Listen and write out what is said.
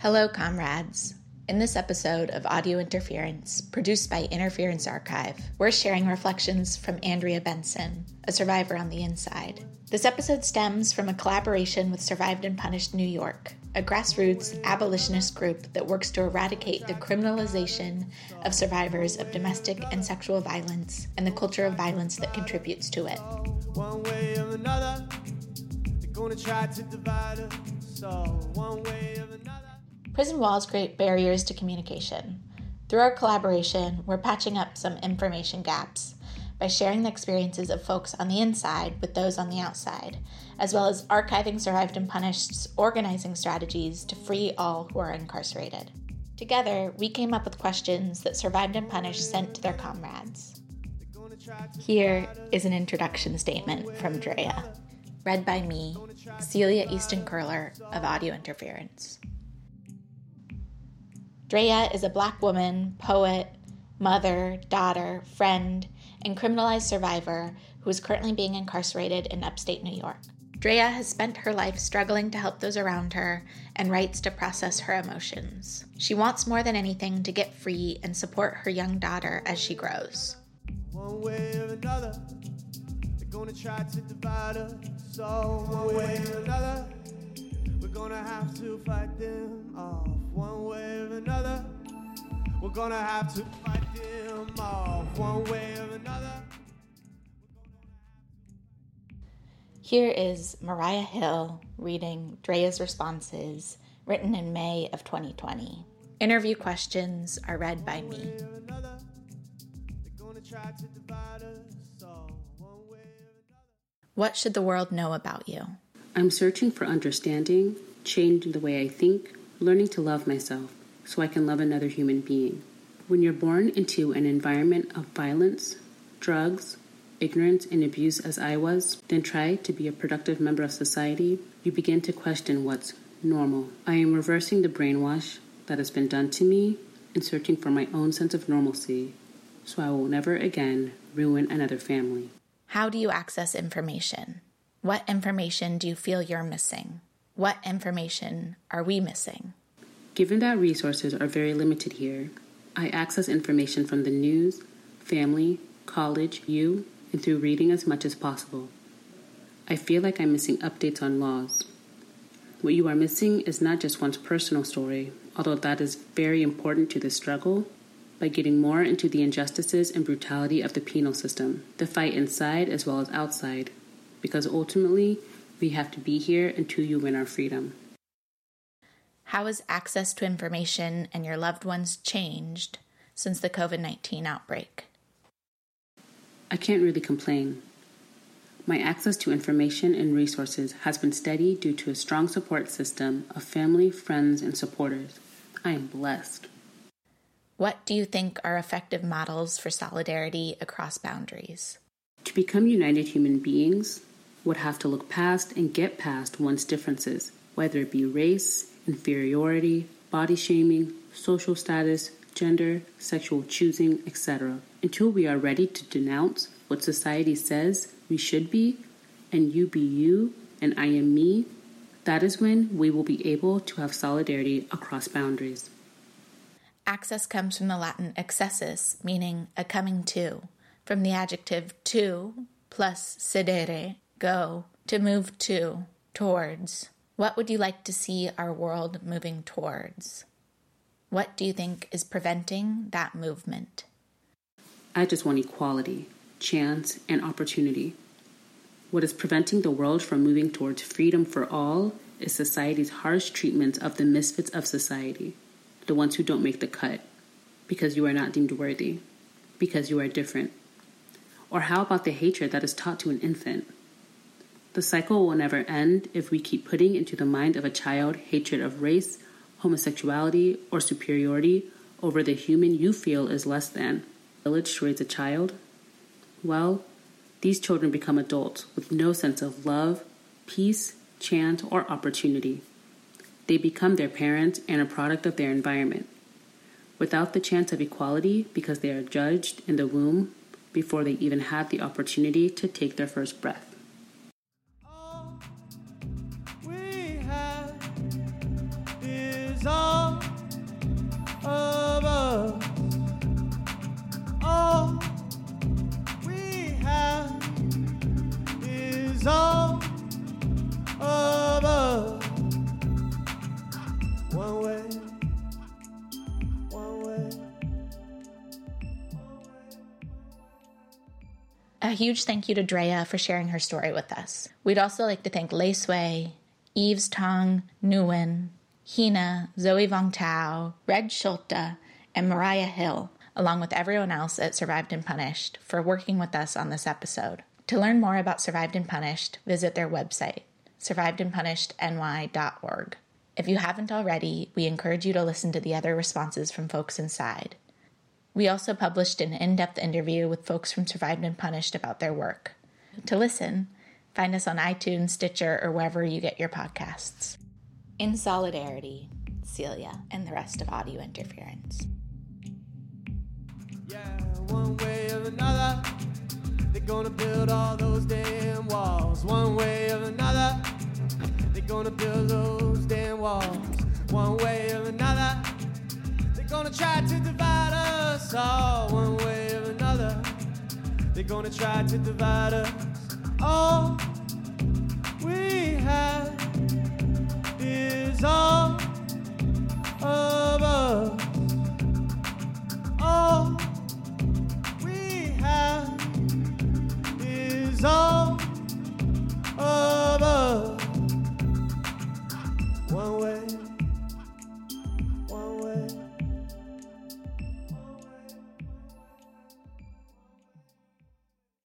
Hello, comrades. In this episode of Audio Interference, produced by Interference Archive, we're sharing reflections from Andrea Benson, a survivor on the inside. This episode stems from a collaboration with Survived and Punished New York, a grassroots abolitionist group that works to eradicate the criminalization of survivors of domestic and sexual violence and the culture of violence that contributes to it. One way or another, they're gonna try to divide us. One way or another. Prison walls create barriers to communication. Through our collaboration, we're patching up some information gaps by sharing the experiences of folks on the inside with those on the outside, as well as archiving Survived and Punished's organizing strategies to free all who are incarcerated. Together, we came up with questions that Survived and Punished sent to their comrades. Here is an introduction statement from Drea, read by me, Celia Easton Curler of Audio Interference. Drea is a black woman, poet, mother, daughter, friend, and criminalized survivor who is currently being incarcerated in upstate New York. Drea has spent her life struggling to help those around her and writes to process her emotions. She wants more than anything to get free and support her young daughter as she grows. One way or another, they're gonna try to divide us. So one way or another, gonna have to fight them off one way or another. We're gonna have to fight them off one way or another. Here is Mariah Hill reading Drea's responses written in May of 2020. Interview questions are read by me. What should the world know about you? I'm searching for understanding, changing the way I think, learning to love myself so I can love another human being. When you're born into an environment of violence, drugs, ignorance, and abuse, as I was, then try to be a productive member of society, you begin to question what's normal. I am reversing the brainwash that has been done to me and searching for my own sense of normalcy so I will never again ruin another family. How do you access information? What information do you feel you're missing? What information are we missing? Given that resources are very limited here, I access information from the news, family, college, you, and through reading as much as possible. I feel like I'm missing updates on laws. What you are missing is not just one's personal story, although that is very important to the struggle, by getting more into the injustices and brutality of the penal system, the fight inside as well as outside, because ultimately, we have to be here until you win our freedom. How has access to information and your loved ones changed since the COVID 19 outbreak? I can't really complain. My access to information and resources has been steady due to a strong support system of family, friends, and supporters. I am blessed. What do you think are effective models for solidarity across boundaries? To become united human beings, would have to look past and get past one's differences, whether it be race, inferiority, body shaming, social status, gender, sexual choosing, etc., until we are ready to denounce what society says we should be, and you be you, and I am me, that is when we will be able to have solidarity across boundaries. Access comes from the Latin accessus, meaning a coming to, from the adjective to plus cedere, go, to move to, towards. What would you like to see our world moving towards? What do you think is preventing that movement? I just want equality, chance, and opportunity. What is preventing the world from moving towards freedom for all is society's harsh treatment of the misfits of society, the ones who don't make the cut, because you are not deemed worthy, because you are different. Or how about the hatred that is taught to an infant? The cycle will never end if we keep putting into the mind of a child hatred of race, homosexuality, or superiority over the human you feel is less than. Village raise a child? Well, these children become adults with no sense of love, peace, chance, or opportunity. They become their parents and a product of their environment. Without the chance of equality because they are judged in the womb before they even have the opportunity to take their first breath. Huge thank you to Drea for sharing her story with us. We'd also like to thank Lae Yves Tong, Nguyen, Heena, Zoe Vongtau, Red Schulte, and Mariah Hill, along with everyone else at Survived and Punished, for working with us on this episode. To learn more about Survived and Punished, visit their website, survivedandpunishedny.org. If you haven't already, we encourage you to listen to the other responses from folks inside. We also published an in depth interview with folks from Survived and Punished about their work. To listen, find us on iTunes, Stitcher, or wherever you get your podcasts. In solidarity, Celia and the rest of audio interference. Yeah, one way or another, they're gonna build all those damn walls. One way or another, they're gonna build those damn walls. One way or another, they're gonna try to divide us all. One way or another, they're gonna try to divide us. All